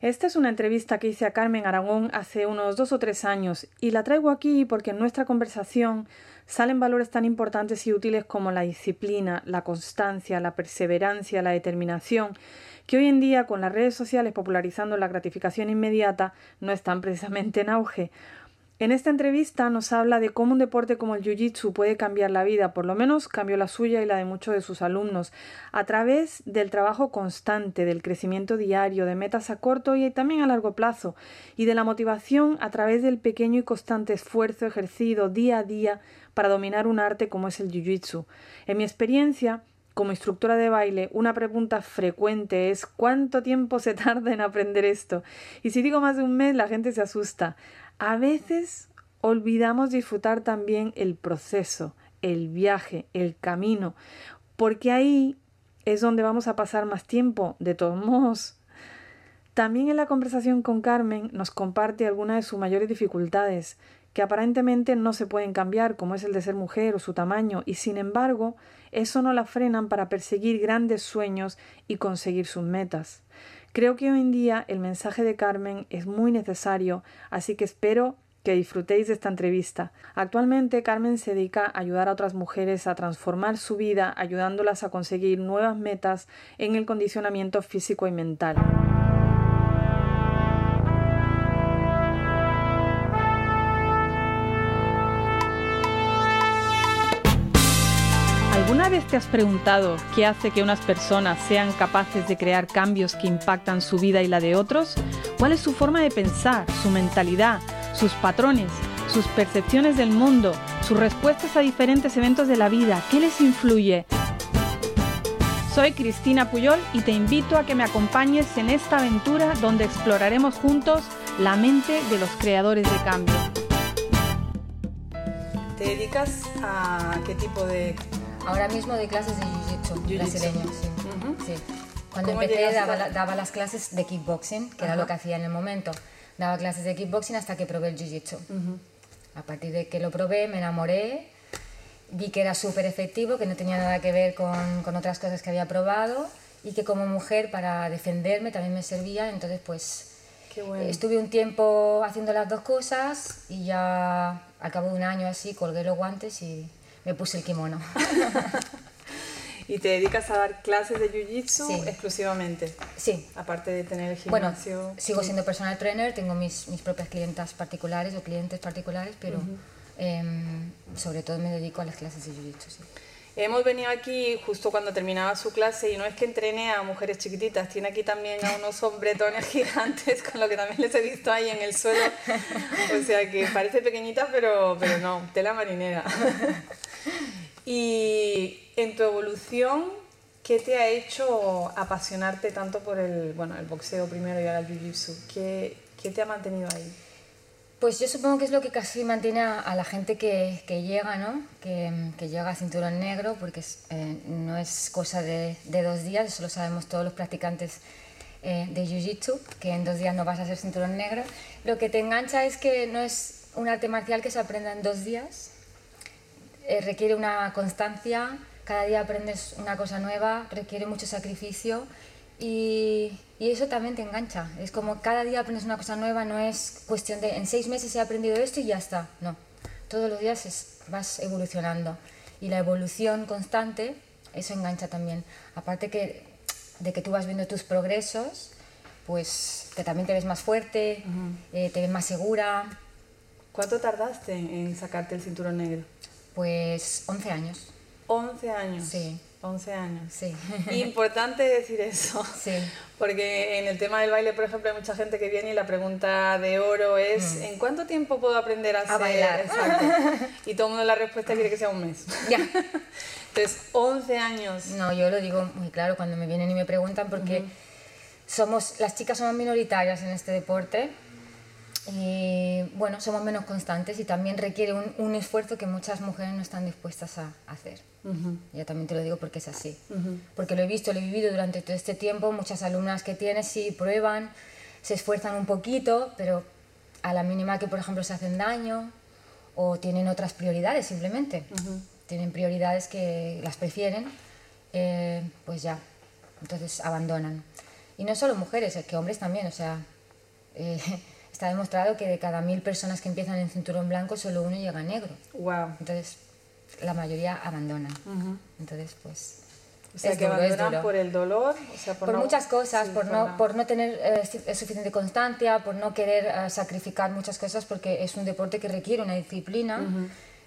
Esta es una entrevista que hice a Carmen Aragón hace unos dos o tres años y la traigo aquí porque en nuestra conversación salen valores tan importantes y útiles como la disciplina, la constancia, la perseverancia, la determinación, que hoy en día con las redes sociales popularizando la gratificación inmediata no están precisamente en auge. En esta entrevista nos habla de cómo un deporte como el Jiu-Jitsu puede cambiar la vida, por lo menos cambió la suya y la de muchos de sus alumnos, a través del trabajo constante, del crecimiento diario, de metas a corto y también a largo plazo, y de la motivación a través del pequeño y constante esfuerzo ejercido día a día para dominar un arte como es el Jiu-Jitsu. En mi experiencia, como instructora de baile, una pregunta frecuente es ¿cuánto tiempo se tarda en aprender esto? Y si digo más de un mes, la gente se asusta a veces olvidamos disfrutar también el proceso, el viaje, el camino, porque ahí es donde vamos a pasar más tiempo, de todos modos. También en la conversación con Carmen nos comparte algunas de sus mayores dificultades, que aparentemente no se pueden cambiar, como es el de ser mujer o su tamaño, y sin embargo, eso no la frenan para perseguir grandes sueños y conseguir sus metas. Creo que hoy en día el mensaje de Carmen es muy necesario, así que espero que disfrutéis de esta entrevista. Actualmente Carmen se dedica a ayudar a otras mujeres a transformar su vida, ayudándolas a conseguir nuevas metas en el condicionamiento físico y mental. ¿Alguna vez te has preguntado qué hace que unas personas sean capaces de crear cambios que impactan su vida y la de otros? ¿Cuál es su forma de pensar, su mentalidad, sus patrones, sus percepciones del mundo, sus respuestas a diferentes eventos de la vida? ¿Qué les influye? Soy Cristina Puyol y te invito a que me acompañes en esta aventura donde exploraremos juntos la mente de los creadores de cambio. ¿Te dedicas a qué tipo de Ahora mismo doy clases de jiu-jitsu brasileño, sí. Cuando empecé daba, las clases de kickboxing, que era lo que hacía en el momento. Daba clases de kickboxing hasta que probé el jiu-jitsu. A partir de que lo probé, me enamoré, vi que era súper efectivo, que no tenía nada que ver con, con, otras cosas que había probado y que como mujer para defenderme también me servía. Entonces, pues estuve un tiempo haciendo las dos cosas y ya al cabo de un año así colgué los guantes y me puse el kimono. ¿Y te dedicas a dar clases de Jiu-Jitsu exclusivamente? Sí. Aparte de tener el gimnasio. Bueno, sigo siendo personal trainer, tengo mis, mis propias clientas particulares o clientes particulares, pero em, sobre todo me dedico a las clases de Jiu-Jitsu, sí. Hemos venido aquí justo cuando terminaba su clase y no es que entrene a mujeres chiquititas, tiene aquí también a unos hombretones gigantes, con lo que también les he visto ahí en el suelo. O sea que parece pequeñita, pero, pero no, tela marinera. Y en tu evolución, ¿qué te ha hecho apasionarte tanto por el, bueno, el boxeo primero y ahora el jiu-jitsu? ¿Qué, ¿Qué te ha mantenido ahí? Pues yo supongo que es lo que casi mantiene a, la gente que, que llega, ¿no? Que, que, llega a cinturón negro, porque eh, no es cosa de, de, dos días, eso lo sabemos todos los practicantes eh, de Jiu-Jitsu, que en dos días no vas a ser cinturón negro. Lo que te engancha es que no es un arte marcial que se aprenda en dos días, eh, requiere una constancia, cada día aprendes una cosa nueva, requiere mucho sacrificio y, y, eso también te engancha. Es como cada día aprendes una cosa nueva, no es cuestión de en seis meses he aprendido esto y ya está. No, todos los días es, vas evolucionando. Y la evolución constante, eso engancha también. Aparte que, de que tú vas viendo tus progresos, pues que también te ves más fuerte, eh, te ves más segura. ¿Cuánto tardaste en sacarte el cinturón negro? Pues 11 años. 11 años. Sí. 11 años. Sí. Importante decir eso. Sí. Porque en el tema del baile, por ejemplo, hay mucha gente que viene y la pregunta de oro es mm. ¿en cuánto tiempo puedo aprender a, a bailar? Exacto. Y todo el mundo la respuesta quiere que sea un mes. Ya. Entonces, 11 años. No, yo lo digo muy claro cuando me vienen y me preguntan porque somos, las chicas somos minoritarias en este deporte y bueno, somos menos constantes y también requiere un, un esfuerzo que muchas mujeres no están dispuestas a hacer. Yo también te lo digo porque es así. Porque lo he visto, lo he vivido durante todo este tiempo. Muchas alumnas que tienes sí prueban, se esfuerzan un poquito, pero a la mínima que, por ejemplo, se hacen daño o tienen otras prioridades simplemente. Tienen prioridades que las prefieren, eh, pues ya, entonces abandonan. Y no solo mujeres, que hombres también, o sea, eh, está demostrado que de cada mil personas que empiezan en cinturón blanco, solo uno llega a negro. Wow. Entonces, la mayoría abandonan. Entonces, pues... O sea, que abandonan por el dolor, o sea, por, muchas cosas, por, no, por no tener eh, suficiente constancia, por no querer eh, sacrificar muchas cosas, porque es un deporte que requiere una disciplina.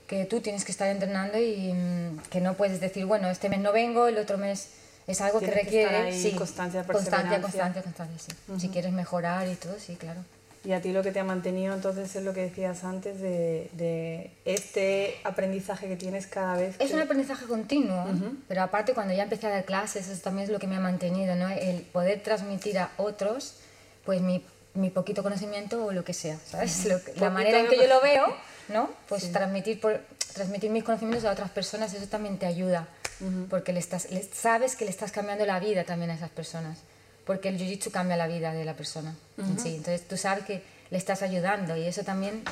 que tú tienes que estar entrenando y mm, que no puedes decir, bueno, este mes no vengo, el otro mes es algo que requiere sí, constancia, constancia, constancia, constancia, sí. Si quieres mejorar y todo, sí, claro. Y a ti lo que te ha mantenido entonces es lo que decías antes de, de este aprendizaje que tienes cada vez. Es un aprendizaje continuo, pero aparte cuando ya empecé a dar clases, eso también es lo que me ha mantenido, ¿no? El poder transmitir a otros pues mi, mi poquito conocimiento o lo que sea, ¿sabes? la manera en que yo lo veo, ¿no? Pues transmitir, por, transmitir mis conocimientos a otras personas, eso también te ayuda, porque le estás, le, sabes que le estás cambiando la vida también a esas personas porque el jiu-jitsu cambia la vida de la persona sí. Entonces tú sabes que le estás ayudando y eso también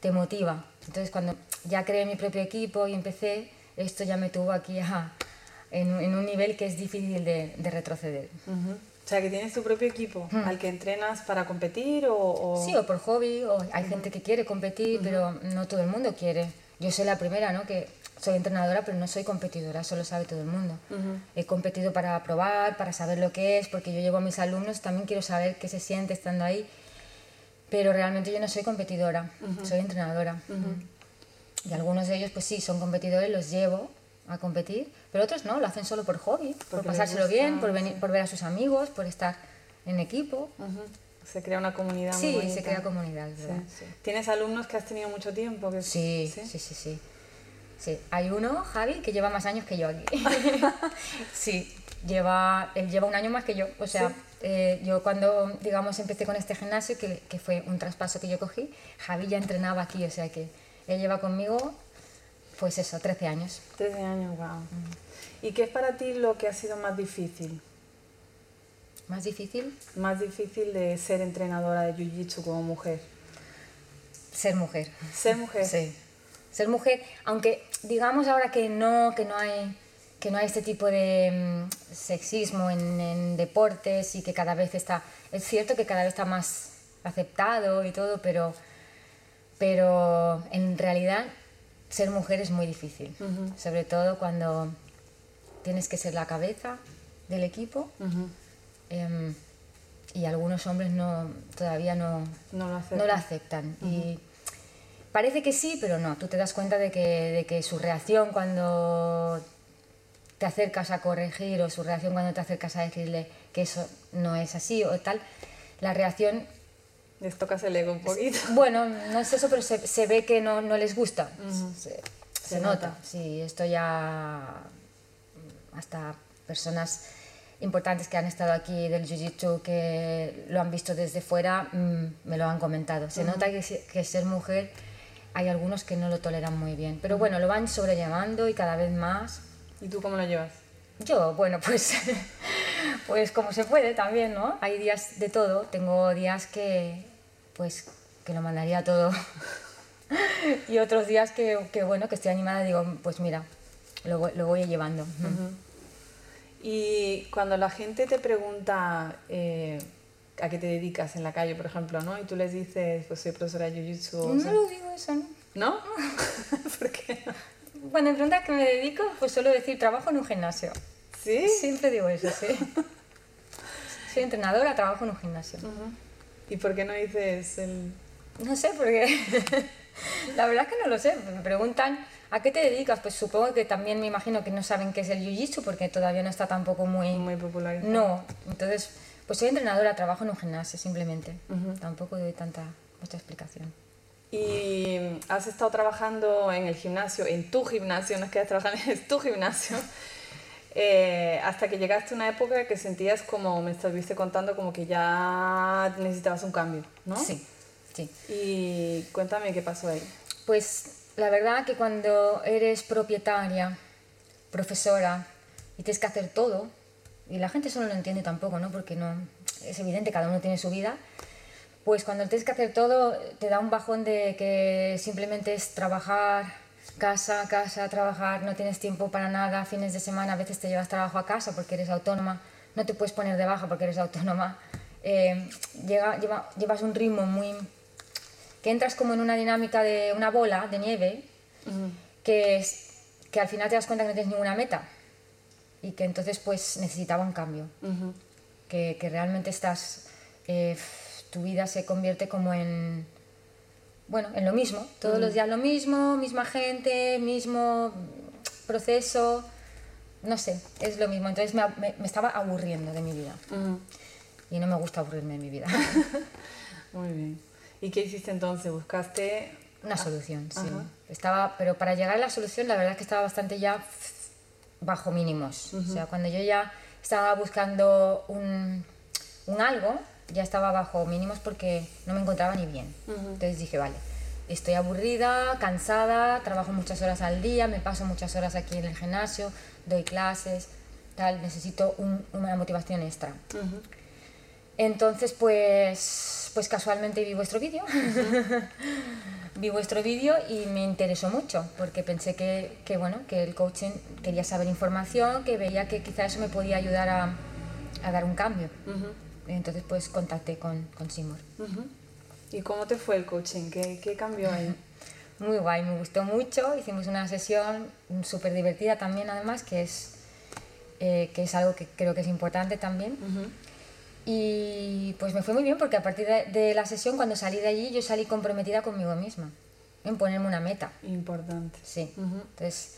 te motiva. Entonces cuando ya creé mi propio equipo y empecé, esto ya me tuvo aquí en, un nivel que es difícil de, retroceder. O sea, que tienes tu propio equipo al que entrenas para competir o, Sí, o por hobby, o hay gente que quiere competir, pero no todo el mundo quiere. Yo soy la primera, ¿no? Que soy entrenadora, pero no soy competidora, eso lo sabe todo el mundo. He competido para probar, para saber lo que es, porque yo llevo a mis alumnos, también quiero saber qué se siente estando ahí, pero realmente yo no soy competidora, soy entrenadora. Y algunos de ellos, pues sí, son competidores, los llevo a competir, pero otros no, lo hacen solo por hobby, por pasárselo bien, por, venir, por ver a sus amigos, por estar en equipo. Se crea una comunidad sí, se crea comunidad, ¿Tienes alumnos que has tenido mucho tiempo? Que... sí, sí, sí. sí. Sí, hay uno, Javi, que lleva más años que yo aquí. sí, lleva, él lleva un año más que yo. O sea, eh, yo cuando, digamos, empecé con este gimnasio, que, que, fue un traspaso que yo cogí, Javi ya entrenaba aquí, o sea que él lleva conmigo, pues eso, 13 años. 13 años, wow. ¿Y qué es para ti lo que ha sido más difícil? ¿Más difícil? Más difícil de ser entrenadora de Jiu-Jitsu como mujer. Ser mujer. Ser mujer. Sí ser mujer, aunque digamos ahora que no, que no hay que no hay este tipo de mm, sexismo en, deportes y que cada vez está, es cierto que cada vez está más aceptado y todo, pero, pero en realidad ser mujer es muy difícil, sobre todo cuando tienes que ser la cabeza del equipo em, y algunos hombres no, todavía no, no lo aceptan. y, Parece que sí, pero no. Tú te das cuenta de que, de que su reacción cuando te acercas a corregir o su reacción cuando te acercas a decirle que eso no es así o tal, la reacción... Les tocas el ego un poquito. Bueno, no es eso, pero se, se ve que no, no les gusta. se, se, nota. nota. Sí, esto ya hasta personas importantes que han estado aquí del Jiu-Jitsu que lo han visto desde fuera mm, me lo han comentado. Se nota que, que ser mujer hay algunos que no lo toleran muy bien. Pero bueno, lo van sobrellevando y cada vez más. ¿Y tú cómo lo llevas? Yo, bueno, pues, pues como se puede también, ¿no? Hay días de todo. Tengo días que, pues, que lo mandaría todo. y otros días que, que, bueno, que estoy animada y digo, pues mira, lo, lo voy llevando. Y cuando la gente te pregunta... Eh, a qué te dedicas en la calle, por ejemplo, ¿no? Y tú les dices, pues soy profesora de Jiu-Jitsu. No lo digo eso, ¿no? ¿No? ¿Por qué? Cuando me preguntas qué me dedico, pues suelo decir, trabajo en un gimnasio. ¿Sí? Siempre digo eso, sí. soy entrenadora, trabajo en un gimnasio. ¿Y por qué no dices el...? No sé, porque... la verdad es que no lo sé. Me preguntan, ¿a qué te dedicas? Pues supongo que también me imagino que no saben qué es el Jiu-Jitsu, porque todavía no está tampoco muy... Muy popular. No, entonces pues soy entrenadora, trabajo en un gimnasio simplemente. Tampoco doy tanta mucha explicación. ¿Y has estado trabajando en el gimnasio, en tu gimnasio, no es que hayas trabajado en tu gimnasio, eh, hasta que llegaste a una época que sentías como, me estuviste contando, como que ya necesitabas un cambio, ¿no? Sí, sí. Y cuéntame qué pasó ahí. Pues la verdad que cuando eres propietaria, profesora, y tienes que hacer todo, y la gente eso no lo entiende tampoco, ¿no? Porque no, es evidente, cada uno tiene su vida. Pues cuando tienes que hacer todo, te da un bajón de que simplemente es trabajar, casa, casa, trabajar, no tienes tiempo para nada, fines de semana, a veces te llevas trabajo a casa porque eres autónoma, no te puedes poner de baja porque eres autónoma, eh, llega, lleva, llevas un ritmo muy... que entras como en una dinámica de una bola de nieve, que, es, que al final te das cuenta que no tienes ninguna meta y que entonces pues necesitaba un cambio, que, que, realmente estás... Eh, tu vida se convierte como en bueno, en lo mismo, todos los días lo mismo, misma gente, mismo proceso, no sé, es lo mismo. Entonces me, me, estaba aburriendo de mi vida. Y no me gusta aburrirme de mi vida. Muy bien. ¿Y qué hiciste entonces? ¿Buscaste...? Una solución, sí. Estaba, pero para llegar a la solución, la verdad es que estaba bastante ya bajo mínimos. O sea, cuando yo ya estaba buscando un, un algo, ya estaba bajo mínimos porque no me encontraba ni bien. Entonces dije, vale, estoy aburrida, cansada, trabajo muchas horas al día, me paso muchas horas aquí en el gimnasio, doy clases, tal, necesito una motivación extra. Entonces, pues, pues casualmente vi vuestro vídeo. vi vuestro vídeo y me interesó mucho porque pensé que, que, bueno, que el coaching quería saber información, que veía que quizá eso me podía ayudar a, a dar un cambio. Entonces pues contacté con, con Simor. ¿Y cómo te fue el coaching? ¿Qué, qué cambió ahí? Muy guay, me gustó mucho. Hicimos una sesión súper divertida también además, que es, eh, que es algo que creo que es importante también. Y pues me fue muy bien porque a partir de, la sesión, cuando salí de allí, yo salí comprometida conmigo misma, en ponerme una meta. Importante. Sí. Entonces,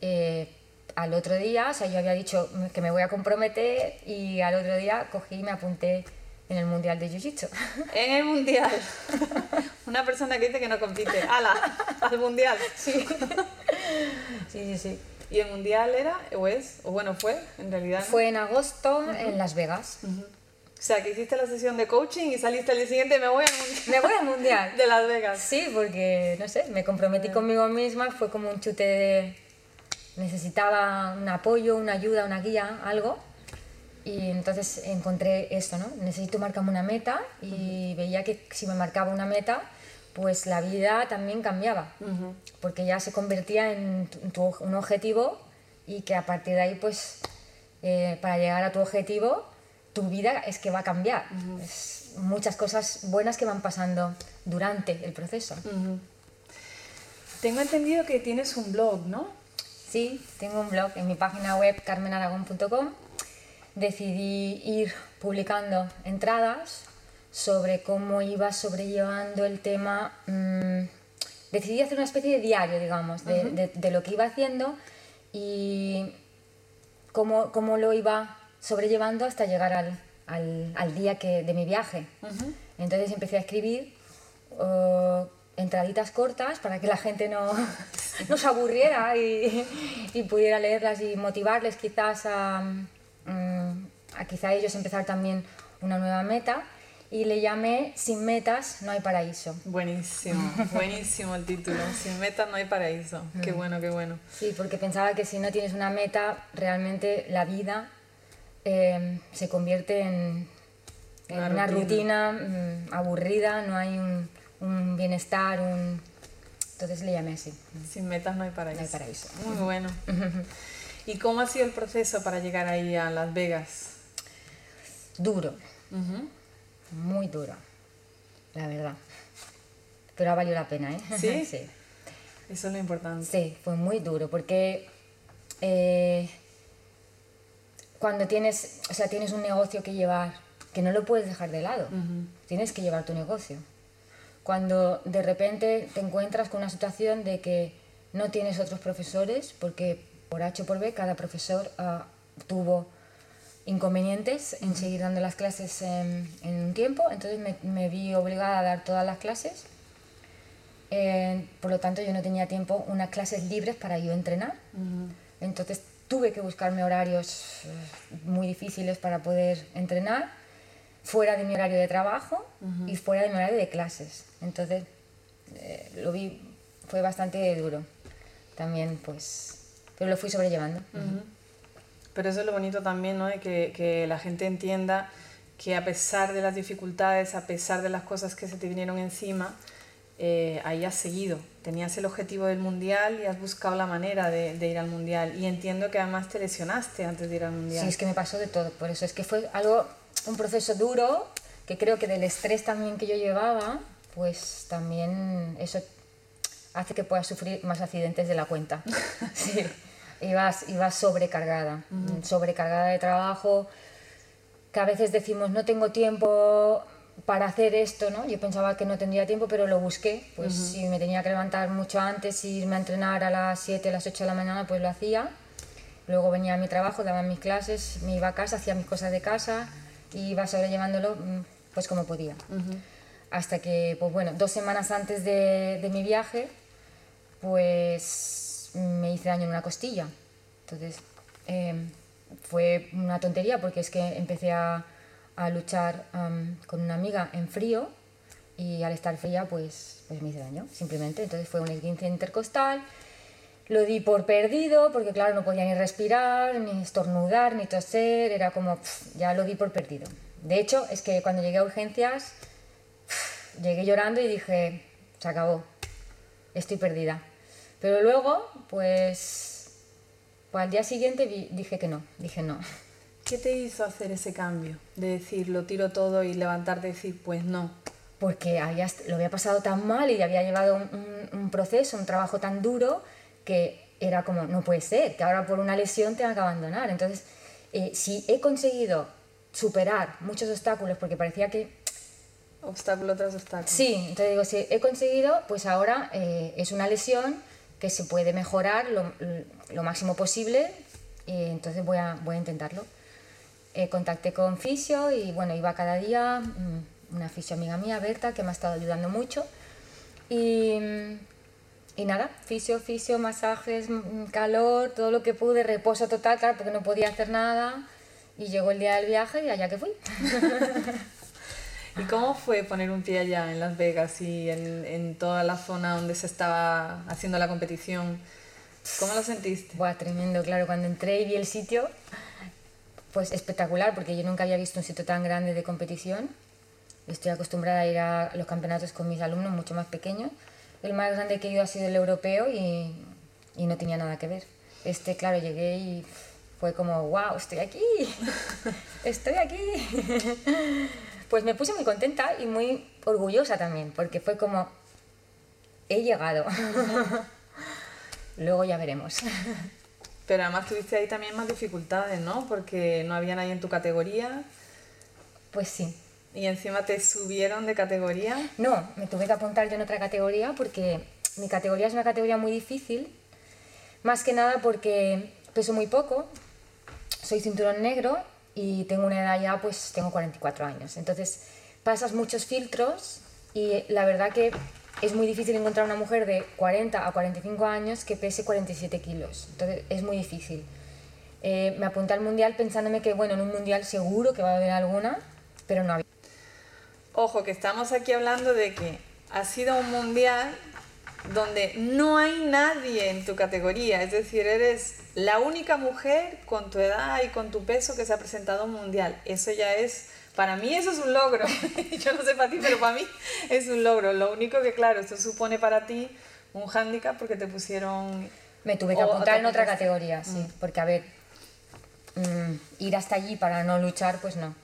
eh, al otro día, o sea, yo había dicho que me voy a comprometer y al otro día cogí y me apunté en el Mundial de Jiu-Jitsu. En el Mundial. Una persona que dice que no compite. ¡Hala! Al Mundial. Sí. Sí, sí, sí. ¿Y el Mundial era o es? O bueno, fue en realidad. Fue en agosto en Las Vegas. O sea, que hiciste la sesión de coaching y saliste al día siguiente, me voy al Mundial. Me voy al Mundial. De Las Vegas. Sí, porque, no sé, me comprometí conmigo misma, fue como un chute de necesitaba un apoyo, una ayuda, una guía, algo. Y entonces encontré esto, ¿no? Necesito marcarme una meta y veía que si me marcaba una meta, pues la vida también cambiaba, porque ya se convertía en un objetivo y que a partir de ahí, pues, eh, para llegar a tu objetivo, tu vida es que va a cambiar. muchas cosas buenas que van pasando durante el proceso. Tengo entendido que tienes un blog, ¿no? Sí, tengo un blog en mi página web carmenaragón.com. Decidí ir publicando entradas sobre cómo iba sobrellevando el tema. Mm, decidí hacer una especie de diario, digamos, de, lo que iba haciendo y cómo, cómo, lo iba sobrellevando hasta llegar al, al, día que, de mi viaje. Entonces empecé a escribir entraditas cortas para que la gente no, no se aburriera y, y, pudiera leerlas y motivarles quizás a, mm, a quizá ellos empezar también una nueva meta y le llamé Sin metas no hay paraíso. Buenísimo, buenísimo el título. Sin metas no hay paraíso. Qué mm. bueno, qué bueno. Sí, porque pensaba que si no tienes una meta, realmente la vida eh, se convierte en, una, rutina, mm, aburrida, no hay un, un bienestar, un... Entonces le llamé así. Sin metas no hay paraíso. No hay paraíso. Muy bueno. ¿Y cómo ha sido el proceso para llegar ahí a Las Vegas? Duro. Muy duro, la verdad. Pero ha valido la pena, ¿eh? ¿Sí? sí. Eso es lo importante. Sí, fue muy duro porque eh, cuando tienes, o sea, tienes un negocio que llevar, que no lo puedes dejar de lado. Tienes que llevar tu negocio cuando de repente te encuentras con una situación de que no tienes otros profesores, porque por H o por B cada profesor ah, tuvo inconvenientes en seguir dando las clases en, un tiempo, entonces me, vi obligada a dar todas las clases. Eh, por lo tanto, yo no tenía tiempo, unas clases libres para yo entrenar. Entonces tuve que buscarme horarios eh, muy difíciles para poder entrenar fuera de mi horario de trabajo y fuera de mi horario de clases. Entonces, eh, lo vi, fue bastante duro. También, pues, pero lo fui sobrellevando. Pero eso es lo bonito también, ¿no? De que, que, la gente entienda que a pesar de las dificultades, a pesar de las cosas que se te vinieron encima, eh, ahí has seguido tenías el objetivo del mundial y has buscado la manera de, ir al mundial. Y entiendo que además te lesionaste antes de ir al mundial. Sí, es que me pasó de todo. Por eso es que fue algo, un proceso duro, que creo que del estrés también que yo llevaba, pues también eso hace que puedas sufrir más accidentes de la cuenta. sí, ibas, ibas sobrecargada, sobrecargada de trabajo, que a veces decimos no tengo tiempo para hacer esto, ¿no? Yo pensaba que no tendría tiempo, pero lo busqué. Pues si me tenía que levantar mucho antes, irme a entrenar a las 7, a las 8 de la mañana, pues lo hacía. Luego venía a mi trabajo, daba mis clases, me iba a casa, hacía mis cosas de casa y iba sobrellevándolo mm, pues como podía. Hasta que, pues bueno, dos semanas antes de, de mi viaje, pues me hice daño en una costilla. Entonces em, fue una tontería porque es que empecé a, a luchar con una amiga en frío y al estar fría pues, pues me hice daño, simplemente. Entonces fue un esguince intercostal, lo di por perdido porque claro no podía ni respirar, ni estornudar, ni toser, era como ya lo di por perdido. De hecho es que cuando llegué a urgencias llegué llorando y dije, se acabó, estoy perdida. Pero luego, pues, pues al día siguiente dije que no, dije no. ¿Qué te hizo hacer ese cambio? De decir, lo tiro todo y levantarte y decir, pues no. Porque había, lo había pasado tan mal y había llevado un, proceso, un trabajo tan duro, que era como, no puede ser, que ahora por una lesión tenga que abandonar. Entonces, eh, si he conseguido superar muchos obstáculos, porque parecía que obstáculo tras obstáculo. Sí, entonces digo, si he conseguido, pues ahora eh, es una lesión que se puede mejorar lo, lo máximo posible y entonces voy a, voy a intentarlo. Eh, contacté con Fisio y bueno, iba cada día, mm, una fisio amiga mía, Berta, que me ha estado ayudando mucho. Y, y nada, fisio, fisio, masajes, mm, calor, todo lo que pude, reposo total, claro, porque no podía hacer nada. Y llegó el día del viaje y allá que fui. ¿Y cómo fue poner un pie allá en Las Vegas y en, en toda la zona donde se estaba haciendo la competición? ¿Cómo lo sentiste? Buah, tremendo, claro. Cuando entré y vi el sitio, pues espectacular, porque yo nunca había visto un sitio tan grande de competición. Estoy acostumbrada a ir a los campeonatos con mis alumnos mucho más pequeños. El más grande que he ido ha sido el europeo y, y no tenía nada que ver. Este, claro, llegué y fue como, wow, estoy aquí, estoy aquí. Pues me puse muy contenta y muy orgullosa también, porque fue como, he llegado. Luego ya veremos. Pero además tuviste ahí también más dificultades, ¿no? Porque no había nadie en tu categoría. Pues sí. ¿Y encima te subieron de categoría? No, me tuve que apuntar yo en otra categoría porque mi categoría es una categoría muy difícil. Más que nada porque peso muy poco, soy cinturón negro y tengo una edad ya, pues tengo 44 años. Entonces pasas muchos filtros y la verdad que es muy difícil encontrar una mujer de 40 a 45 años que pese 47 kilos. Entonces es muy difícil. Eh, me apunté al mundial pensándome que, bueno, en un mundial seguro que va a haber alguna, pero no había. Ojo, que estamos aquí hablando de que ha sido un mundial donde no hay nadie en tu categoría, es decir, eres la única mujer con tu edad y con tu peso que se ha presentado un mundial. Eso ya es, para mí eso es un logro. Yo no sé para ti, pero para mí es un logro. Lo único que, claro, esto supone para ti un hándicap porque te pusieron... Me tuve que apuntar en otra categoría, sí, mm. porque a ver, mm, ir hasta allí para no luchar, pues no.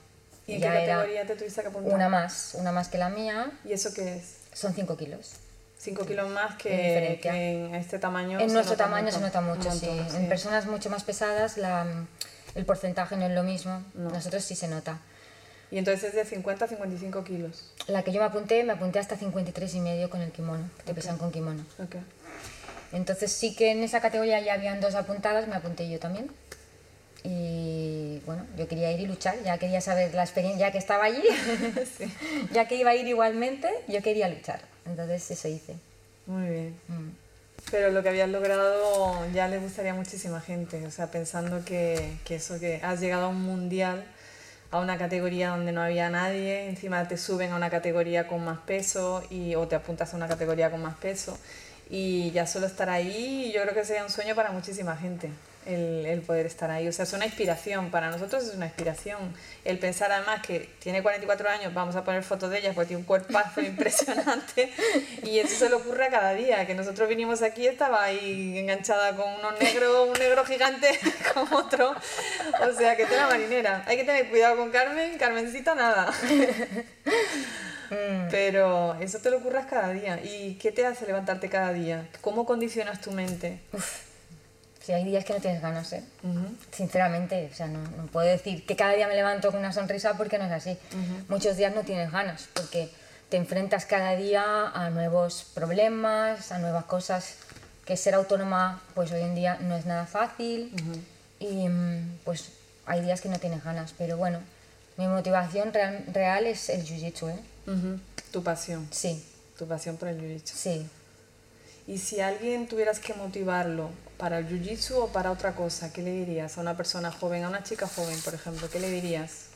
¿Y en qué categoría te tuviste que apuntar? Una más, una más que la mía. ¿Y eso qué es? Son 5 kilos. 5 kilos más que, en este tamaño. En nuestro tamaño se nota mucho, sí. En personas mucho más pesadas la, el porcentaje no es lo mismo. Nosotros sí se nota. Y entonces es de 50 a 55 kilos. La que yo me apunté, me apunté hasta 53 y medio con el kimono, te pesan con kimono. Okay. Entonces sí que en esa categoría ya habían dos apuntadas, me apunté yo también. Y bueno, yo quería ir y luchar, ya quería saber la experiencia, ya que estaba allí, ya que iba a ir igualmente, yo quería luchar. Entonces eso hice. Muy bien. Mm. Pero lo que habías logrado ya le gustaría a muchísima gente, o sea, pensando que, que, eso, que has llegado a un mundial, a una categoría donde no había nadie, encima te suben a una categoría con más peso y, o te apuntas a una categoría con más peso y ya solo estar ahí yo creo que sería un sueño para muchísima gente. El, poder estar ahí. O sea, es una inspiración, para nosotros es una inspiración. El pensar además que tiene 44 años, vamos a poner fotos de ella porque tiene un cuerpazo impresionante y eso se le ocurre cada día, que nosotros vinimos aquí estaba ahí enganchada con unos negros, un negro gigante con otro, o sea, que la marinera. Hay que tener cuidado con Carmen, Carmencita nada. Mm. Pero eso te lo ocurras cada día. ¿Y qué te hace levantarte cada día? ¿Cómo condicionas tu mente? Si hay días que no tienes ganas, ¿eh? Sinceramente, o sea, no, no, puedo decir que cada día me levanto con una sonrisa porque no es así. Muchos días no tienes ganas porque te enfrentas cada día a nuevos problemas, a nuevas cosas, que ser autónoma pues hoy en día no es nada fácil y mm, pues hay días que no tienes ganas, pero bueno, mi motivación real, real es el jiu-jitsu, ¿eh? Tu pasión. Sí. Tu pasión por el jiu-jitsu. Sí. Y si alguien tuvieras que motivarlo para el jiu-jitsu o para otra cosa, ¿qué le dirías a una persona joven, a una chica joven, por ejemplo? ¿Qué le dirías?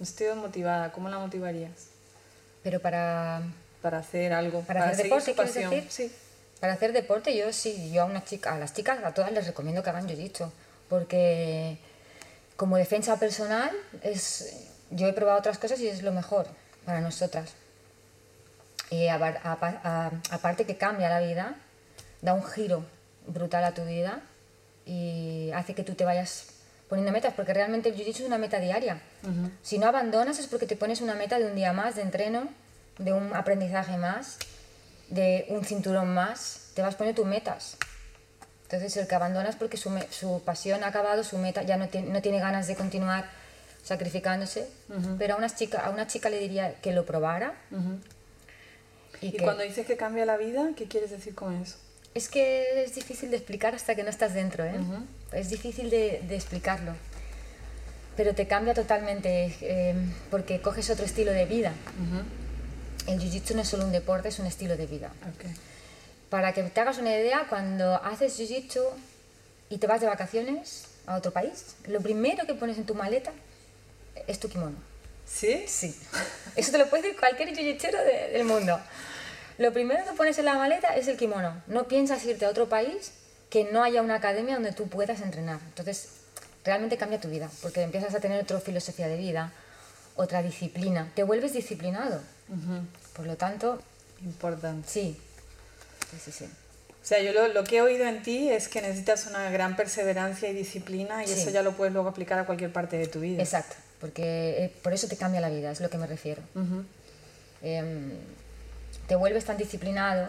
Estoy motivada, ¿cómo la motivarías? Pero para... Para hacer algo, para, hacer deporte, ¿quieres decir? Sí. Para hacer deporte, yo sí, yo a una chica, a las chicas, a todas les recomiendo que hagan jiu-jitsu, porque como defensa personal es, yo he probado otras cosas y es lo mejor para nosotras. Y aparte que cambia la vida, da un giro brutal a tu vida y hace que tú te vayas poniendo metas, porque realmente el jiu-jitsu es una meta diaria. Si no abandonas es porque te pones una meta de un día más de entreno, de un aprendizaje más, de un cinturón más, te vas poniendo tus metas. Entonces el que abandona es porque su, su pasión ha acabado, su meta ya no tiene, no tiene ganas de continuar sacrificándose, pero a una, chica, a una chica le diría que lo probara. Y, cuando dices que cambia la vida, ¿qué quieres decir con eso? Es que es difícil de explicar hasta que no estás dentro, ¿eh? Es difícil de, de, explicarlo. Pero te cambia totalmente eh, porque coges otro estilo de vida. El jiu-jitsu no es solo un deporte, es un estilo de vida. Para que te hagas una idea, cuando haces jiu-jitsu y te vas de vacaciones a otro país, lo primero que pones en tu maleta es tu kimono. ¿Sí? Sí. Eso te lo puede decir cualquier jiu del mundo. Lo primero que pones en la maleta es el kimono. No piensas irte a otro país que no haya una academia donde tú puedas entrenar. Entonces, realmente cambia tu vida, porque empiezas a tener otra filosofía de vida, otra disciplina. Te vuelves disciplinado. Por lo tanto... Importante. Sí. Sí, sí, sí. O sea, yo lo, que he oído en ti es que necesitas una gran perseverancia y disciplina y eso ya lo puedes luego aplicar a cualquier parte de tu vida. Exacto, porque eh, por eso te cambia la vida, es lo que me refiero te vuelves tan disciplinado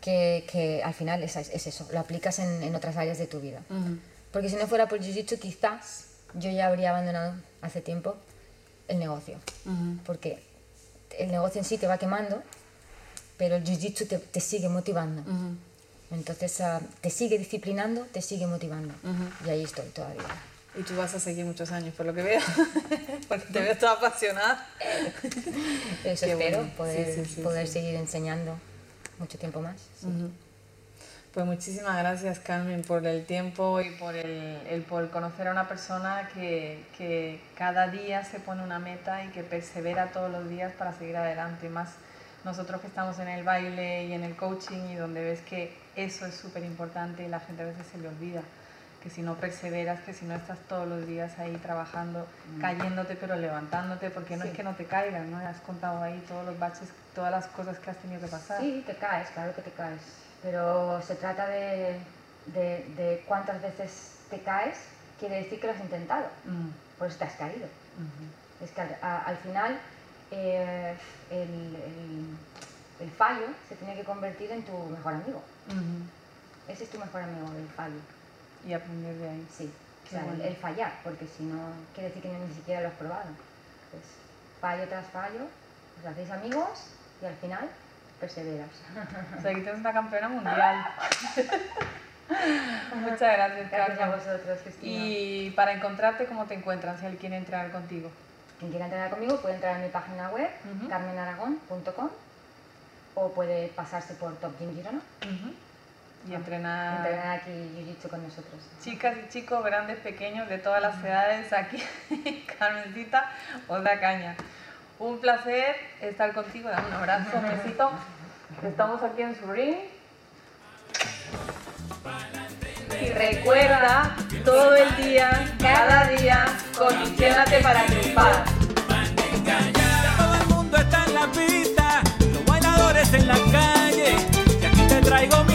que, que al final es, es, eso, lo aplicas en, en, otras áreas de tu vida. Porque si no fuera por Jiu-Jitsu, quizás yo ya habría abandonado hace tiempo el negocio. Porque el negocio en sí te va quemando, pero el Jiu-Jitsu te, te, sigue motivando. Entonces uh, te sigue disciplinando, te sigue motivando. Y ahí estoy todavía. Y tú vas a seguir muchos años, por lo que veo, porque te veo toda apasionada. Eso espero, poder, poder seguir enseñando mucho tiempo más. Pues muchísimas gracias, Carmen, por el tiempo y por el, el, por conocer a una persona que, que, cada día se pone una meta y que persevera todos los días para seguir adelante. Y más nosotros que estamos en el baile y en el coaching y donde ves que eso es súper importante y la gente a veces se le olvida que si no perseveras, que si no estás todos los días ahí trabajando, mm. cayéndote pero levantándote, porque no es que no te caigas, ¿no? Has contado ahí todos los baches, todas las cosas que has tenido que pasar. Sí, te caes, claro que te caes, pero se trata de, de, de cuántas veces te caes, quiere decir que lo has intentado, mm. por eso te has caído. Es que al, final eh, el, el, fallo se tiene que convertir en tu mejor amigo. Ese es tu mejor amigo, el fallo y aprender de ahí. Sí, el, fallar, porque si no, quiere decir que ni siquiera lo has probado. Pues fallo tras fallo, os hacéis amigos y al final perseveras. O sea, aquí tienes una campeona mundial. Muchas gracias, Gracias a vosotros, Y para encontrarte, ¿cómo te encuentran si alguien quiere entrenar contigo? Quien quiera entrenar conmigo puede entrar en mi página web, carmenaragón.com, o puede pasarse por Top Gym Girona y entrenar, aquí Jiu-Jitsu con nosotros. Chicas y chicos, grandes, pequeños, de todas las edades, aquí Carmencita os da caña. Un placer estar contigo, dame un abrazo, un besito. Estamos aquí en su ring. Y recuerda todo el día, cada día, condicionate para triunfar. Todo el mundo está en la pista, los bailadores en la calle, y aquí te traigo